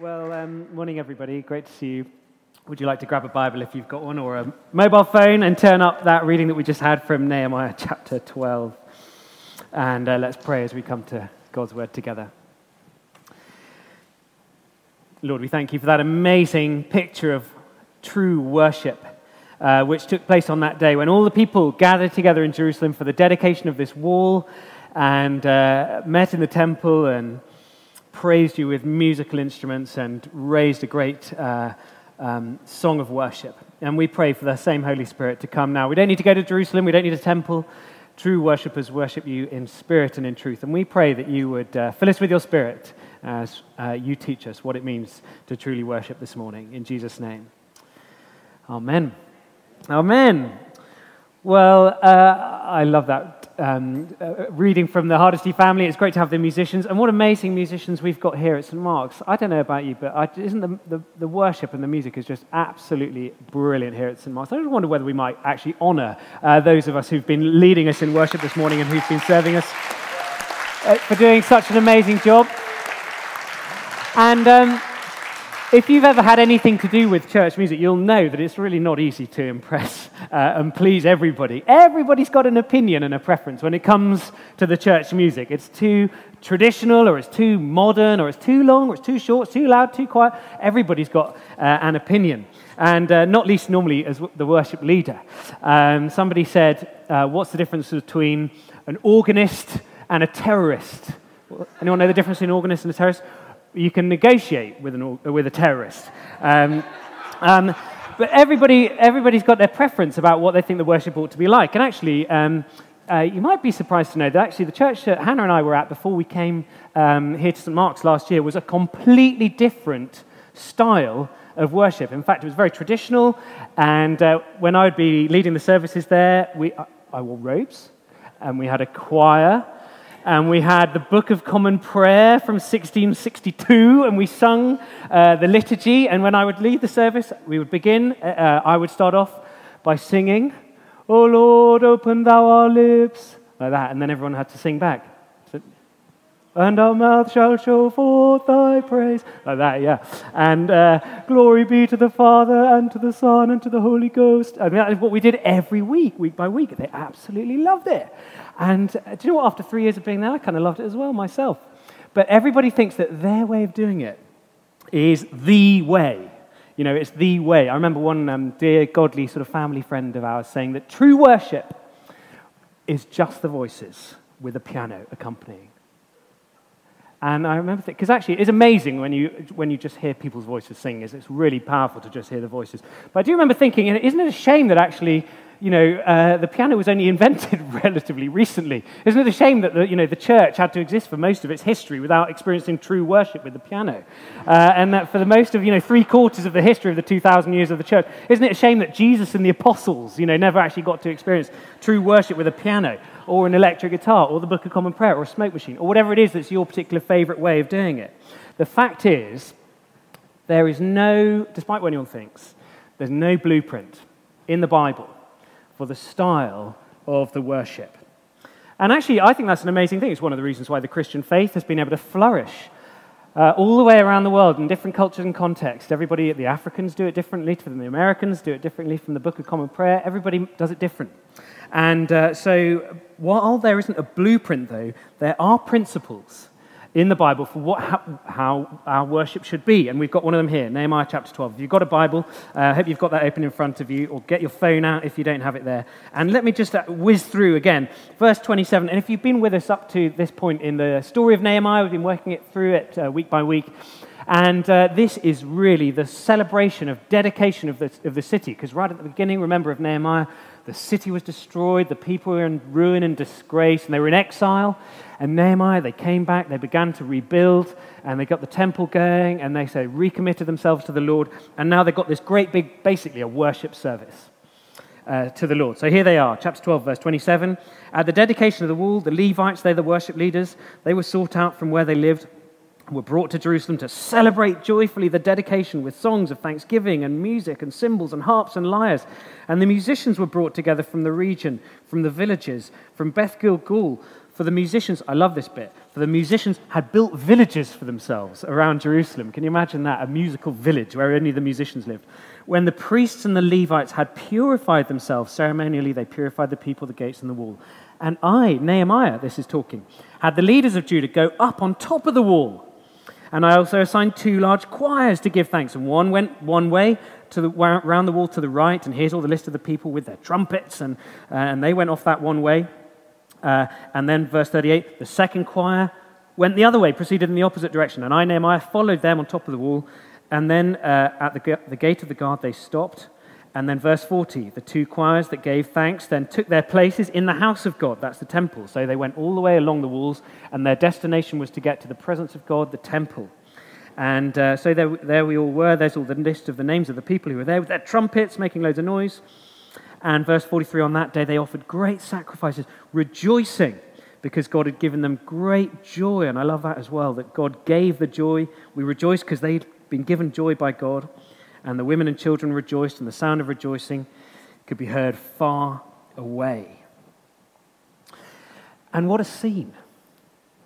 Well, um, morning, everybody. Great to see you. Would you like to grab a Bible if you've got one, or a mobile phone, and turn up that reading that we just had from Nehemiah chapter 12? And uh, let's pray as we come to God's word together. Lord, we thank you for that amazing picture of true worship, uh, which took place on that day when all the people gathered together in Jerusalem for the dedication of this wall and uh, met in the temple and praised you with musical instruments and raised a great uh, um, song of worship. And we pray for the same Holy Spirit to come now. We don't need to go to Jerusalem, we don't need a temple. True worshippers worship you in spirit and in truth. And we pray that you would uh, fill us with your spirit as uh, you teach us what it means to truly worship this morning. In Jesus' name. Amen. Amen. Well, uh, I love that um, uh, reading from the Hardesty family. It's great to have the musicians. And what amazing musicians we've got here at St. Mark's. I don't know about you, but I, isn't the, the, the, worship and the music is just absolutely brilliant here at St. Mark's. I just wonder whether we might actually honour uh, those of us who've been leading us in worship this morning and who've been serving us uh, for doing such an amazing job. And um, if you've ever had anything to do with church music, you'll know that it's really not easy to impress uh, and please everybody. Everybody's got an opinion and a preference when it comes to the church music. It's too traditional, or it's too modern, or it's too long, or it's too short, it's too loud, too quiet. Everybody's got uh, an opinion. And uh, not least normally as the worship leader. Um, somebody said, uh, What's the difference between an organist and a terrorist? Anyone know the difference between an organist and a terrorist? You can negotiate with, an, with a terrorist. Um, um, but everybody, everybody's got their preference about what they think the worship ought to be like. And actually, um, uh, you might be surprised to know that actually the church that Hannah and I were at before we came um, here to St. Mark's last year was a completely different style of worship. In fact, it was very traditional. And uh, when I would be leading the services there, we, I wore robes, and we had a choir, and we had the Book of Common Prayer from 1662, and we sung uh, the liturgy. And when I would lead the service, we would begin, uh, uh I would start off by singing, O Lord, open thou our lips, like that, and then everyone had to sing back. And our mouth shall show forth thy praise. Like that, yeah. And uh, glory be to the Father, and to the Son, and to the Holy Ghost. I mean, that is what we did every week, week by week. They absolutely loved it. And uh, do you know what? After three years of being there, I kind of loved it as well myself. But everybody thinks that their way of doing it is the way. You know, it's the way. I remember one um, dear, godly sort of family friend of ours saying that true worship is just the voices with a piano accompanying. And I remember because actually it's amazing when you, when you just hear people's voices sing. It's really powerful to just hear the voices. But I do remember thinking, isn't it a shame that actually you know, uh, the piano was only invented relatively recently. Isn't it a shame that the, you know, the church had to exist for most of its history without experiencing true worship with the piano? Uh, and that for the most of, you know, three quarters of the history of the 2,000 years of the church, isn't it a shame that Jesus and the apostles, you know, never actually got to experience true worship with a piano or an electric guitar or the Book of Common Prayer or a smoke machine or whatever it is that's your particular favorite way of doing it? The fact is, there is no, despite what anyone thinks, there's no blueprint in the Bible for the style of the worship. And actually, I think that's an amazing thing. It's one of the reasons why the Christian faith has been able to flourish uh, all the way around the world in different cultures and contexts. Everybody, the Africans do it differently, from the Americans do it differently, from the Book of Common Prayer, everybody does it different. And uh, so, while there isn't a blueprint, though, there are principles in the Bible for what, how, how, our worship should be. And we've got one of them here, Nehemiah chapter 12. If you've got a Bible, uh, I uh, hope you've got that open in front of you, or get your phone out if you don't have it there. And let me just uh, whiz through again. Verse 27. And if you've been with us up to this point in the story of Nehemiah, we've been working it through it uh, week by week. And uh, this is really the celebration of dedication of the, of the city. Because right at the beginning, remember, of Nehemiah, the city was destroyed, the people were in ruin and disgrace, and they were in exile. And Nehemiah, they came back, they began to rebuild, and they got the temple going, and they say recommitted themselves to the Lord. And now they've got this great big, basically a worship service. Uh, to the Lord. So here they are, chapter 12, verse 27. At the dedication of the wall, the Levites, they're the worship leaders, they were sought out from where they lived were brought to Jerusalem to celebrate joyfully the dedication with songs of thanksgiving and music and cymbals and harps and lyres. And the musicians were brought together from the region, from the villages, from Beth Gilgal. For the musicians, I love this bit. For the musicians had built villages for themselves around Jerusalem. Can you imagine that? A musical village where only the musicians lived. When the priests and the Levites had purified themselves ceremonially, they purified the people, the gates, and the wall. And I, Nehemiah, this is talking, had the leaders of Judah go up on top of the wall. And I also assigned two large choirs to give thanks. And one went one way to the, around the wall to the right. And here's all the list of the people with their trumpets. And, uh, and they went off that one way. Uh, and then, verse 38, the second choir went the other way, proceeded in the opposite direction. And I, Nehemiah, followed them on top of the wall. And then uh, at the, the gate of the guard, they stopped and then verse 40 the two choirs that gave thanks then took their places in the house of God. That's the temple. So they went all the way along the walls, and their destination was to get to the presence of God, the temple. And uh, so there, there we all were. There's all the list of the names of the people who were there with their trumpets, making loads of noise. And verse 43 on that day, they offered great sacrifices, rejoicing because God had given them great joy. And I love that as well, that God gave the joy. We rejoice because they'd been given joy by God and the women and children rejoiced, and the sound of rejoicing could be heard far away. And what a scene!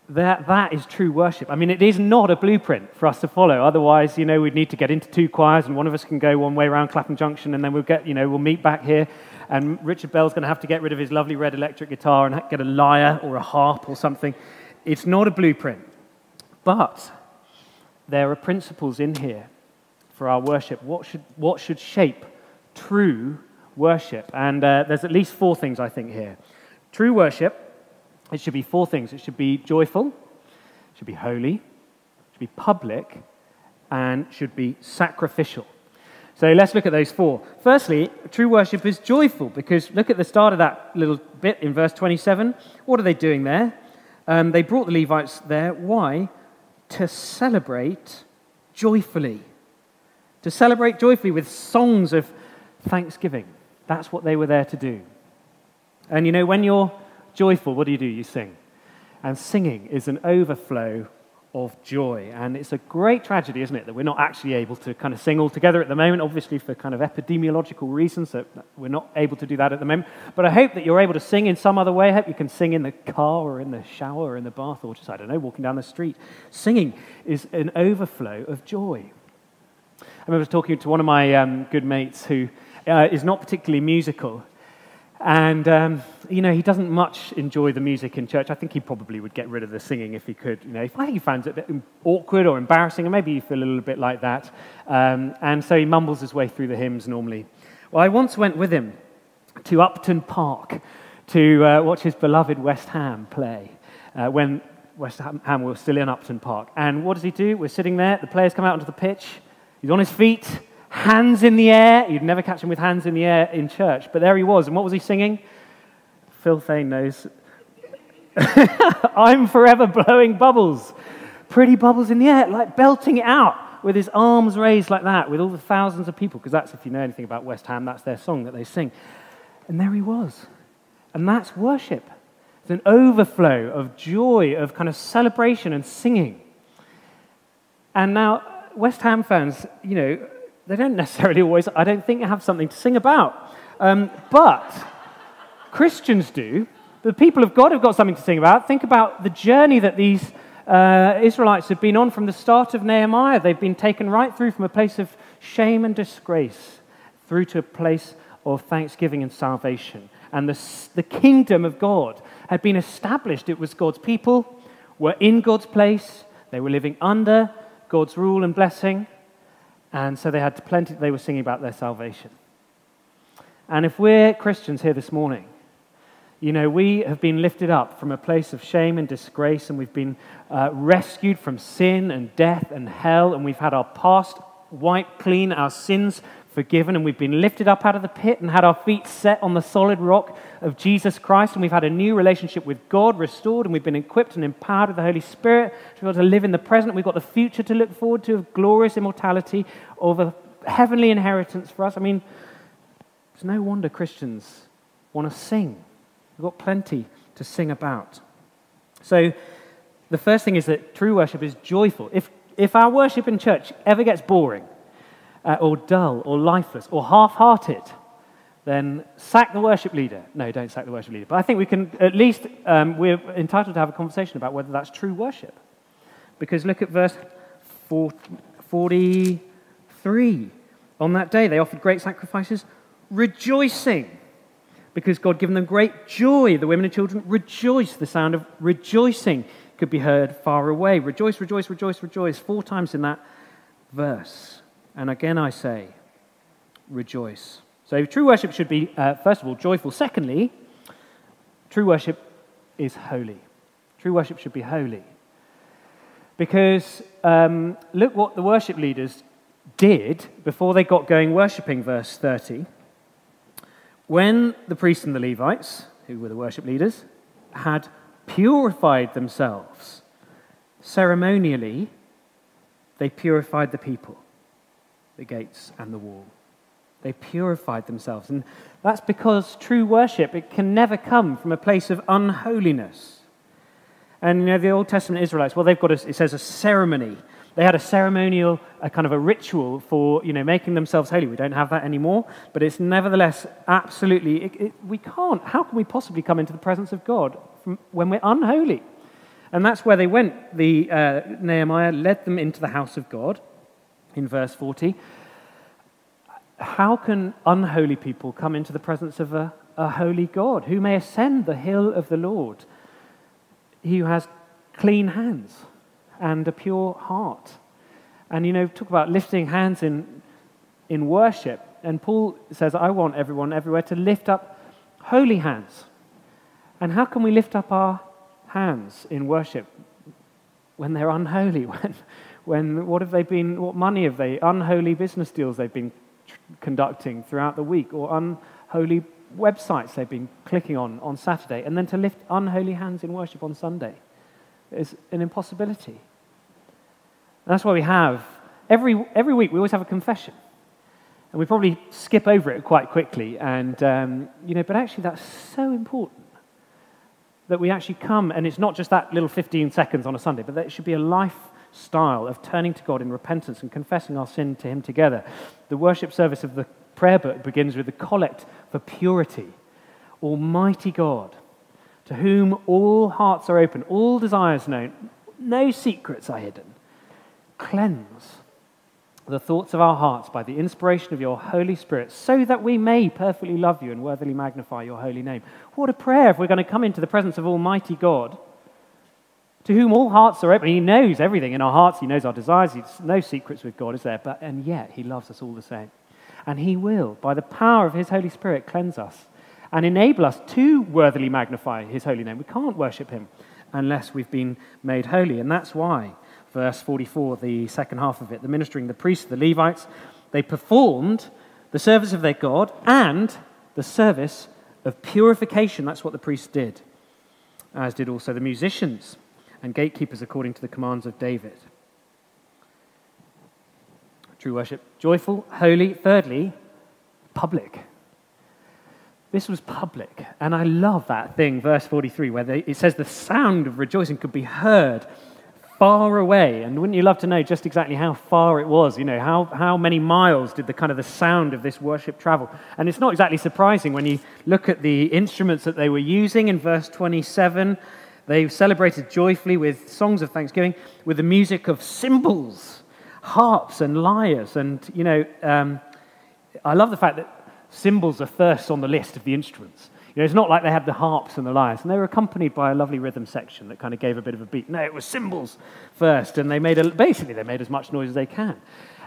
That, that is true worship. I mean, it is not a blueprint for us to follow. Otherwise, you know, we'd need to get into two choirs, and one of us can go one way around Clapham Junction, and then we'll get, you know, we'll meet back here. And Richard Bell's going to have to get rid of his lovely red electric guitar and get a lyre or a harp or something. It's not a blueprint. But there are principles in here for our worship. What should, what should shape true worship? And uh, there's at least four things, I think, here. True worship, it should be four things it should be joyful, it should be holy, it should be public, and should be sacrificial. So let's look at those four. Firstly, true worship is joyful because look at the start of that little bit in verse 27. What are they doing there? Um, they brought the Levites there. Why? To celebrate joyfully to celebrate joyfully with songs of thanksgiving. That's what they were there to do. And you know, when you're joyful, what do you do? You sing. And singing is an overflow of joy. And it's a great tragedy, isn't it, that we're not actually able to kind of sing all together at the moment, obviously for kind of epidemiological reasons, that we're not able to do that at the moment. But I hope that you're able to sing in some other way. I hope you can sing in the car or in the shower or in the bath or just, I don't know, walking down the street. Singing is an overflow of joy. I remember talking to one of my um, good mates who uh, is not particularly musical. And, um, you know, he doesn't much enjoy the music in church. I think he probably would get rid of the singing if he could. You know, I think he finds it a bit awkward or embarrassing, and maybe you feel a little bit like that. Um, and so he mumbles his way through the hymns normally. Well, I once went with him to Upton Park to uh, watch his beloved West Ham play uh, when West Ham was still in Upton Park. And what does he do? We're sitting there, the players come out onto the pitch, He's on his feet, hands in the air. You'd never catch him with hands in the air in church, but there he was. And what was he singing? Phil Thane knows. I'm forever blowing bubbles. Pretty bubbles in the air, like belting it out with his arms raised like that, with all the thousands of people, because that's, if you know anything about West Ham, that's their song that they sing. And there he was. And that's worship. It's an overflow of joy, of kind of celebration and singing. And now, West Ham fans, you know, they don't necessarily always, I don't think, have something to sing about. Um, but Christians do. The people of God have got something to sing about. Think about the journey that these uh, Israelites have been on from the start of Nehemiah. They've been taken right through from a place of shame and disgrace through to a place of thanksgiving and salvation. And the, the kingdom of God had been established. It was God's people were in God's place. They were living under God's rule and blessing. And so they had plenty, they were singing about their salvation. And if we're Christians here this morning, you know, we have been lifted up from a place of shame and disgrace, and we've been uh, rescued from sin and death and hell, and we've had our past wiped clean, our sins forgiven, and we've been lifted up out of the pit and had our feet set on the solid rock of Jesus Christ, and we've had a new relationship with God restored, and we've been equipped and empowered with the Holy Spirit to be able to live in the present. We've got the future to look forward to of glorious immortality, of a heavenly inheritance for us. I mean, it's no wonder Christians want to sing. We've got plenty to sing about. So, the first thing is that true worship is joyful. If, if our worship in church ever gets boring, uh, or dull or lifeless or half hearted, then sack the worship leader. No, don't sack the worship leader. But I think we can at least, um, we're entitled to have a conversation about whether that's true worship. Because look at verse 43. On that day, they offered great sacrifices, rejoicing, because God given them great joy. The women and children rejoiced. The sound of rejoicing could be heard far away. Rejoice, rejoice, rejoice, rejoice, four times in that verse. And again, I say, rejoice. So, true worship should be, uh, first of all, joyful. Secondly, true worship is holy. True worship should be holy. Because um, look what the worship leaders did before they got going worshipping, verse 30. When the priests and the Levites, who were the worship leaders, had purified themselves ceremonially, they purified the people, the gates, and the wall. They purified themselves. And that's because true worship, it can never come from a place of unholiness. And you know, the Old Testament Israelites, well, they've got, a, it says, a ceremony. They had a ceremonial, a kind of a ritual for, you know, making themselves holy. We don't have that anymore, but it's nevertheless absolutely, it, it, we can't. How can we possibly come into the presence of God from, when we're unholy? And that's where they went. The, uh, Nehemiah led them into the house of God in verse 40. How can unholy people come into the presence of a, a holy God who may ascend the hill of the Lord? He who has clean hands and a pure heart. And you know, talk about lifting hands in, in worship. And Paul says, I want everyone everywhere to lift up holy hands. And how can we lift up our hands in worship when they're unholy? When, when what have they been, what money have they, unholy business deals they've been conducting throughout the week, or unholy websites they've been clicking on on Saturday, and then to lift unholy hands in worship on Sunday is an impossibility. And that's why we have, every, every week, we always have a confession. And we probably skip over it quite quickly. And, um, you know, but actually, that's so important that we actually come, and it's not just that little 15 seconds on a Sunday, but that it should be a lifestyle of turning to God in repentance and confessing our sin to Him together. The worship service of the prayer book begins with the collect for purity. Almighty God, to whom all hearts are open, all desires known, no secrets are hidden, cleanse the thoughts of our hearts by the inspiration of your Holy Spirit, so that we may perfectly love you and worthily magnify your holy name. What a prayer if we're going to come into the presence of Almighty God, to whom all hearts are open. He knows everything in our hearts, He knows our desires, He's no secrets with God, is there? But, and yet, He loves us all the same. And He will, by the power of His Holy Spirit, cleanse us and enable us to worthily magnify His holy name. We can't worship Him unless we've been made holy. And that's why verse 44, the second half of it, the ministering, the priests, the Levites, they performed the service of their God and the service of purification. That's what the priests did, as did also the musicians and gatekeepers according to the commands of David. True worship, joyful, holy. Thirdly, public. This was public. And I love that thing, verse 43, where they, it says the sound of rejoicing could be heard far away. And wouldn't you love to know just exactly how far it was? You know, how, how many miles did the kind of the sound of this worship travel? And it's not exactly surprising when you look at the instruments that they were using in verse 27. They celebrated joyfully with songs of thanksgiving, with the music of cymbals, harps, and lyres. And, you know, um, I love the fact that cymbals are first on the list of the instruments. You know, it's not like they had the harps and the lyres, and they were accompanied by a lovely rhythm section that kind of gave a bit of a beat. No, it was cymbals first, and they made a, basically they made as much noise as they can.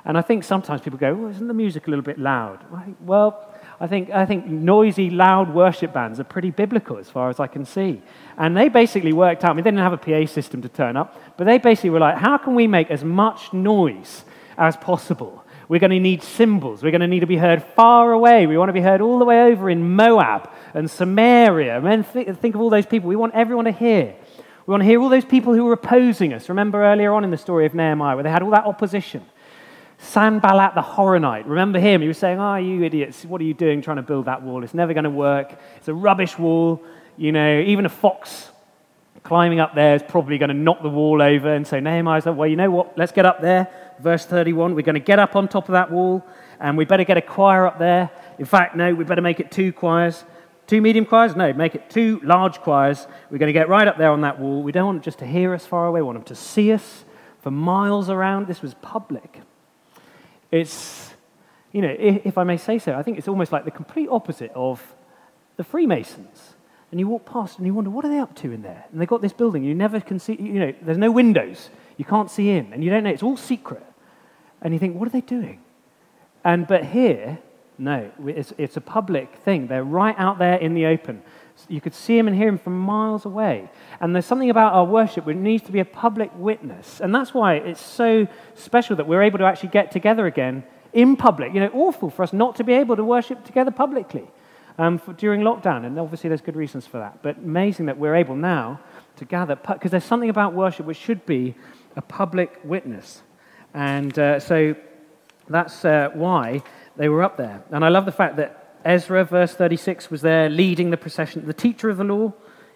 And I think sometimes people go, well, isn't the music a little bit loud? well, I think, I think noisy, loud worship bands are pretty biblical as far as I can see. And they basically worked out, I mean, they didn't have a PA system to turn up, but they basically were like, how can we make as much noise as possible? We're going to need cymbals. We're going to need to be heard far away. We want to be heard all the way over in Moab and Samaria. And th- think of all those people. We want everyone to hear. We want to hear all those people who were opposing us. Remember earlier on in the story of Nehemiah where they had all that opposition. Sanballat the Horonite. Remember him? He was saying, Oh, you idiots, what are you doing trying to build that wall? It's never going to work. It's a rubbish wall. You know, even a fox climbing up there is probably going to knock the wall over. And so Nehemiah's like, Well, you know what? Let's get up there. Verse 31. We're going to get up on top of that wall, and we better get a choir up there In fact, no, we better make it two choirs. Two medium choirs? No, make it two large choirs. We're going to get right up there on that wall. We don't want them just to hear us far away, we want them to see us for miles around. This was public. It's, you know, if I may say so, I think it's almost like the complete opposite of the Freemasons. And you walk past and you wonder, what are they up to in there? And they've got this building, you never can see, you know, there's no windows. You can't see in, and you don't know, it's all secret. And you think, what are they doing? And, but here, no, it's, it's a public thing. They're right out there in the open. You could see him and hear him from miles away. And there's something about our worship which needs to be a public witness. And that's why it's so special that we're able to actually get together again in public. You know, awful for us not to be able to worship together publicly um, for, during lockdown. And obviously, there's good reasons for that. But amazing that we're able now to gather, because there's something about worship which should be a public witness. And uh, so that's uh, why they were up there. And I love the fact that Ezra, verse 36, was there leading the procession, the teacher of the law.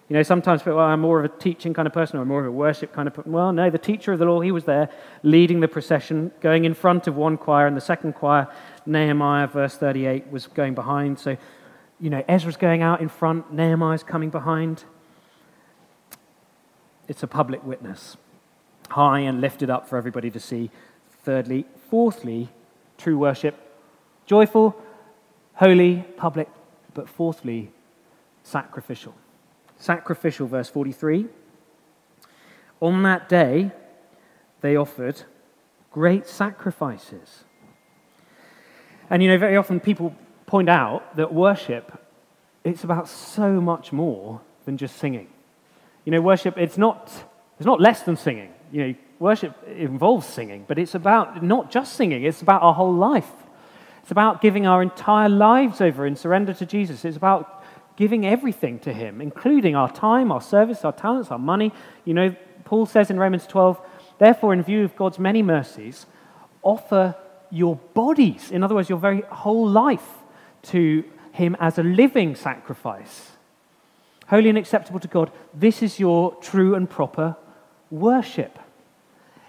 You know, sometimes people, well, I'm more of a teaching kind of person or more of a worship kind of person. Well, no, the teacher of the law, he was there leading the procession, going in front of one choir, and the second choir, Nehemiah, verse 38, was going behind. So, you know, Ezra's going out in front, Nehemiah's coming behind. It's a public witness, high and lifted up for everybody to see. Thirdly, fourthly, true worship Joyful, holy, public, but fourthly, sacrificial. Sacrificial, verse 43. On that day, they offered great sacrifices. And you know, very often people point out that worship, it's about so much more than just singing. You know, worship, it's not, it's not less than singing. You know, worship involves singing, but it's about not just singing, it's about our whole life. It's about giving our entire lives over in surrender to Jesus. It's about giving everything to Him, including our time, our service, our talents, our money. You know, Paul says in Romans 12, therefore, in view of God's many mercies, offer your bodies, in other words, your very whole life, to Him as a living sacrifice. Holy and acceptable to God. This is your true and proper worship.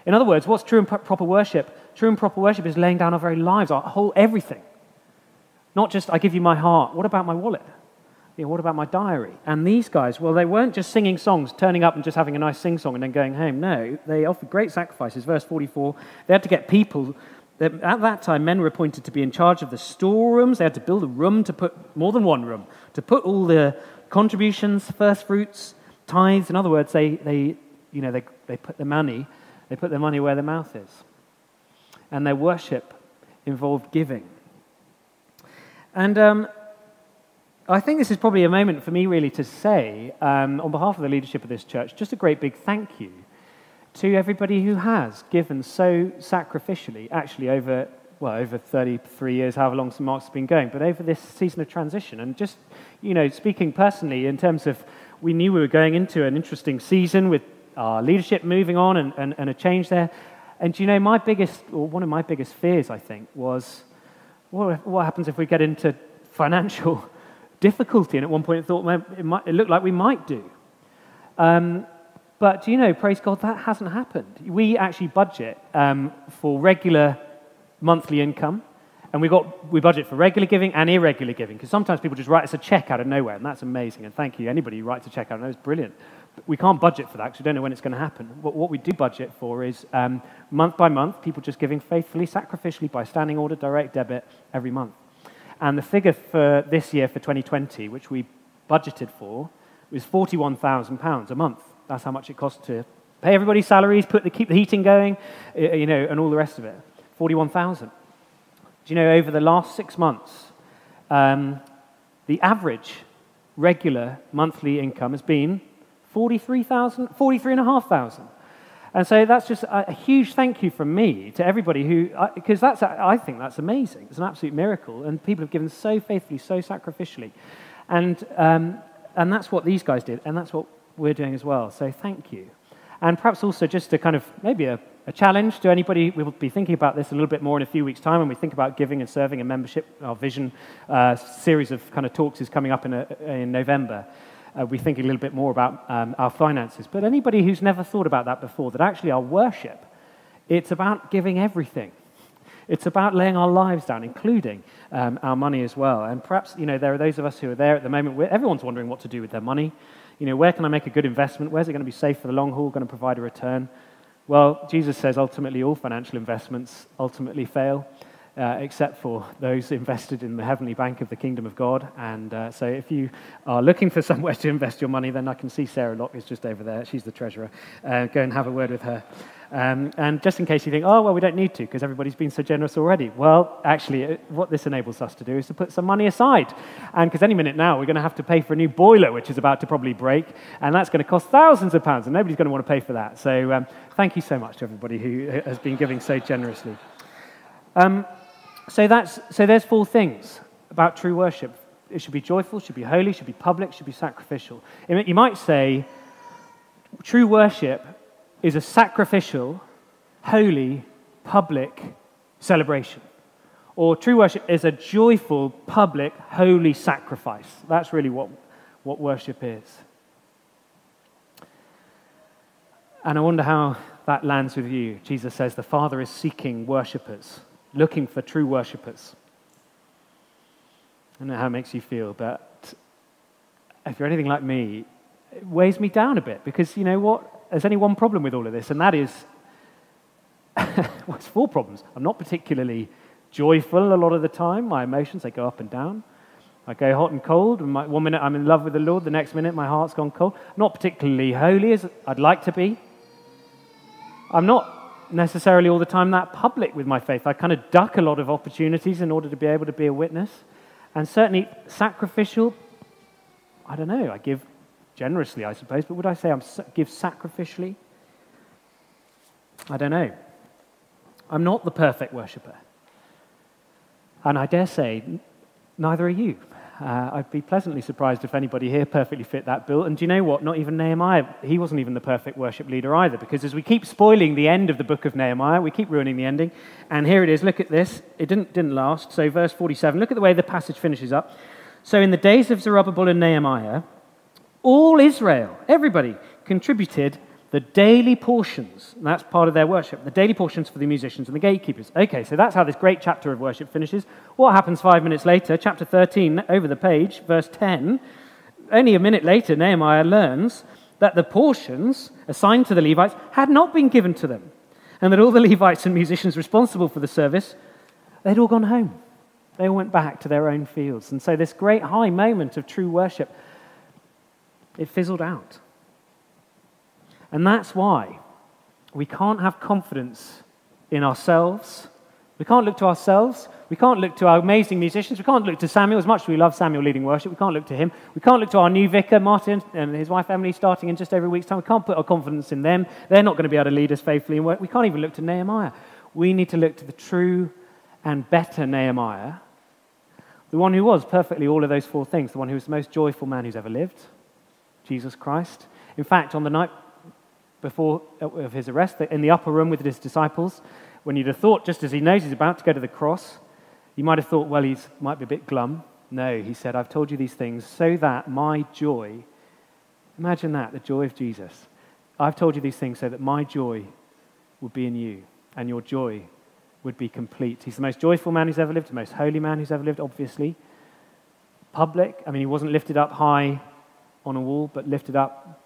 In other words, what's true and proper worship? True and proper worship is laying down our very lives, our whole everything. Not just, I give you my heart. What about my wallet? Yeah, what about my diary? And these guys, well, they weren't just singing songs, turning up and just having a nice sing song and then going home. No, they offered great sacrifices. Verse 44, they had to get people. At that time, men were appointed to be in charge of the storerooms. They had to build a room to put, more than one room, to put all the contributions, first fruits, tithes. In other words, they, they, you know, they, they put their money, they put their money where their mouth is and their worship involved giving. And um, I think this is probably a moment for me, really, to say, um, on behalf of the leadership of this church, just a great big thank you to everybody who has given so sacrificially, actually, over, well, over 33 years, however long St. Mark's been going, but over this season of transition. And just, you know, speaking personally, in terms of we knew we were going into an interesting season with our leadership moving on and, and, and a change there. And you know, my biggest, or one of my biggest fears, I think, was what, what happens if we get into financial difficulty? And at one point, I thought it, might, it looked like we might do. Um, but you know, praise God, that hasn't happened. We actually budget um, for regular monthly income, and we, got, we budget for regular giving and irregular giving, because sometimes people just write us a check out of nowhere, and that's amazing. And thank you, anybody who writes a check out of nowhere, it's brilliant we can't budget for that because we don't know when it's going to happen. But what we do budget for is um, month by month, people just giving faithfully, sacrificially by standing order, direct debit every month. And the figure for this year, for 2020, which we budgeted for, was £41,000 a month. That's how much it costs to pay everybody's salaries, put the, keep the heating going, you know, and all the rest of it. 41,000. Do you know, over the last six months, um, the average regular monthly income has been 43,000, 43,500. And so that's just a, huge thank you from me to everybody who, because that's, I think that's amazing. It's an absolute miracle. And people have given so faithfully, so sacrificially. And, um, and that's what these guys did. And that's what we're doing as well. So thank you. And perhaps also just to kind of maybe a, a challenge to anybody, we will be thinking about this a little bit more in a few weeks' time when we think about giving and serving and membership. Our vision uh, series of kind of talks is coming up in, a, in November uh, we think a little bit more about um, our finances. But anybody who's never thought about that before, that actually our worship, it's about giving everything. It's about laying our lives down, including um, our money as well. And perhaps, you know, there are those of us who are there at the moment where everyone's wondering what to do with their money. You know, where can I make a good investment? Where's it going to be safe for the long haul, going to provide a return? Well, Jesus says ultimately all financial investments ultimately fail. Uh, except for those invested in the heavenly bank of the kingdom of God. And uh, so, if you are looking for somewhere to invest your money, then I can see Sarah Locke is just over there. She's the treasurer. Uh, go and have a word with her. Um, and just in case you think, oh, well, we don't need to because everybody's been so generous already. Well, actually, it, what this enables us to do is to put some money aside. And because any minute now, we're going to have to pay for a new boiler, which is about to probably break. And that's going to cost thousands of pounds. And nobody's going to want to pay for that. So um, thank you so much to everybody who has been giving so generously. Um, so, that's, so there's four things about true worship. It should be joyful, should be holy, should be public, should be sacrificial. You might say true worship is a sacrificial, holy, public celebration. Or true worship is a joyful, public, holy sacrifice. That's really what, what worship is. And I wonder how that lands with you. Jesus says the Father is seeking worshippers, looking for true worshippers. I don't know how it makes you feel, but if you're anything like me, it weighs me down a bit because you know what? There's only one problem with all of this, and that is well, it's four problems. I'm not particularly joyful a lot of the time. My emotions, they go up and down. I go hot and cold. And my, one minute I'm in love with the Lord, the next minute my heart's gone cold. Not particularly holy as I'd like to be. I'm not necessarily all the time that public with my faith. I kind of duck a lot of opportunities in order to be able to be a witness. And certainly sacrificial, I don't know, I give generously, I suppose, but would I say I give sacrificially? I don't know. I'm not the perfect worshiper. And I dare say, neither are you. Uh, I'd be pleasantly surprised if anybody here perfectly fit that bill. And do you know what? Not even Nehemiah, he wasn't even the perfect worship leader either, because as we keep spoiling the end of the book of Nehemiah, we keep ruining the ending. And here it is. Look at this. It didn't, didn't last. So, verse 47, look at the way the passage finishes up. So, in the days of Zerubbabel and Nehemiah, all Israel, everybody, contributed the daily portions. And that's part of their worship, the daily portions for the musicians and the gatekeepers. Okay, so that's how this great chapter of worship finishes. What happens five minutes later? Chapter 13, over the page, verse 10. Only a minute later, Nehemiah learns that the portions assigned to the Levites had not been given to them, and that all the Levites and musicians responsible for the service, they'd all gone home. They all went back to their own fields. And so, this great high moment of true worship it fizzled out. And that's why we can't have confidence in ourselves. We can't look to ourselves. We can't look to our amazing musicians. We can't look to Samuel, as much as we love Samuel leading worship. We can't look to him. We can't look to our new vicar, Martin, and his wife Emily, starting in just every week's time. We can't put our confidence in them. They're not going to be able to lead us faithfully. We can't even look to Nehemiah. We need to look to the true and better Nehemiah, the one who was perfectly all of those four things, the one who was the most joyful man who's ever lived, Jesus Christ. In fact, on the night before uh, of his arrest, in the upper room with his disciples, when you'd have thought, just as he knows he's about to go to the cross, you might have thought, well, he might be a bit glum. No, he said, I've told you these things so that my joy, imagine that, the joy of Jesus. I've told you these things so that my joy would be in you and your joy would be complete. He's the most joyful man who's ever lived, the most holy man who's ever lived, obviously. Public, I mean, he wasn't lifted up high on a wall, but lifted up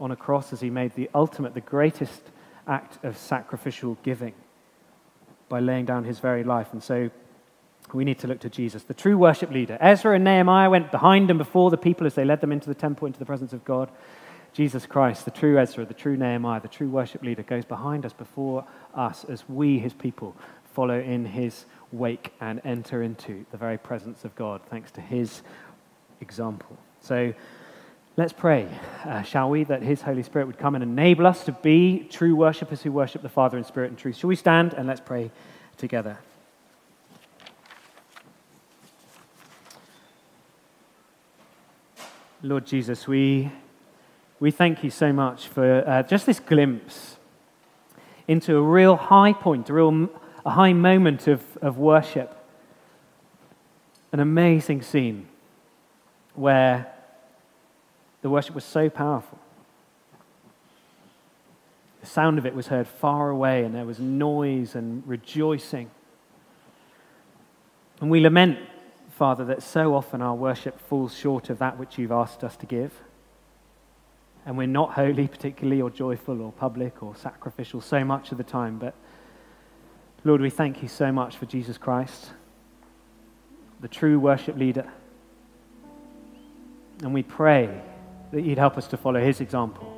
on a cross as he made the ultimate, the greatest act of sacrificial giving by laying down his very life. And so we need to look to Jesus, the true worship leader. Ezra and Nehemiah went behind and before the people as they led them into the temple, into the presence of God. Jesus Christ, the true Ezra, the true Nehemiah, the true worship leader, goes behind us, before us, as we, his people, follow in his wake and enter into the very presence of God, thanks to his example. So, Let's pray, uh, shall we, that His Holy Spirit would come and enable us to be true worshippers who worship the Father in spirit and truth. Shall we stand and let's pray together? Lord Jesus, we, we thank you so much for uh, just this glimpse into a real high point, a real a high moment of, of worship. An amazing scene where the worship was so powerful. The sound of it was heard far away, and there was noise and rejoicing. And we lament, Father, that so often our worship falls short of that which you've asked us to give. And we're not holy, particularly, or joyful, or public, or sacrificial so much of the time. But Lord, we thank you so much for Jesus Christ, the true worship leader. And we pray that you'd help us to follow his example.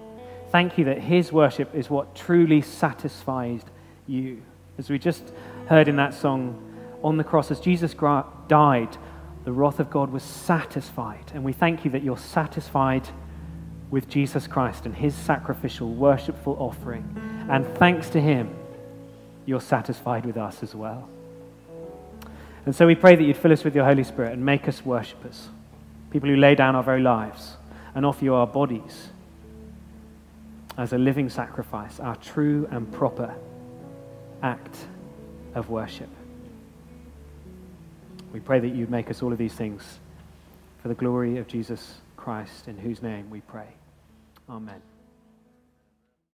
Thank you that his worship is what truly satisfies you. As we just heard in that song, on the cross, as Jesus died, the wrath of God was satisfied. And we thank you that you're satisfied with Jesus Christ and his sacrificial, worshipful offering. And thanks to him, you're satisfied with us as well. And so we pray that you'd fill us with your Holy Spirit and make us worshippers, people who lay down our very lives and offer you our bodies as a living sacrifice, our true and proper act of worship. We pray that you'd make us all of these things for the glory of Jesus Christ, in whose name we pray. Amen.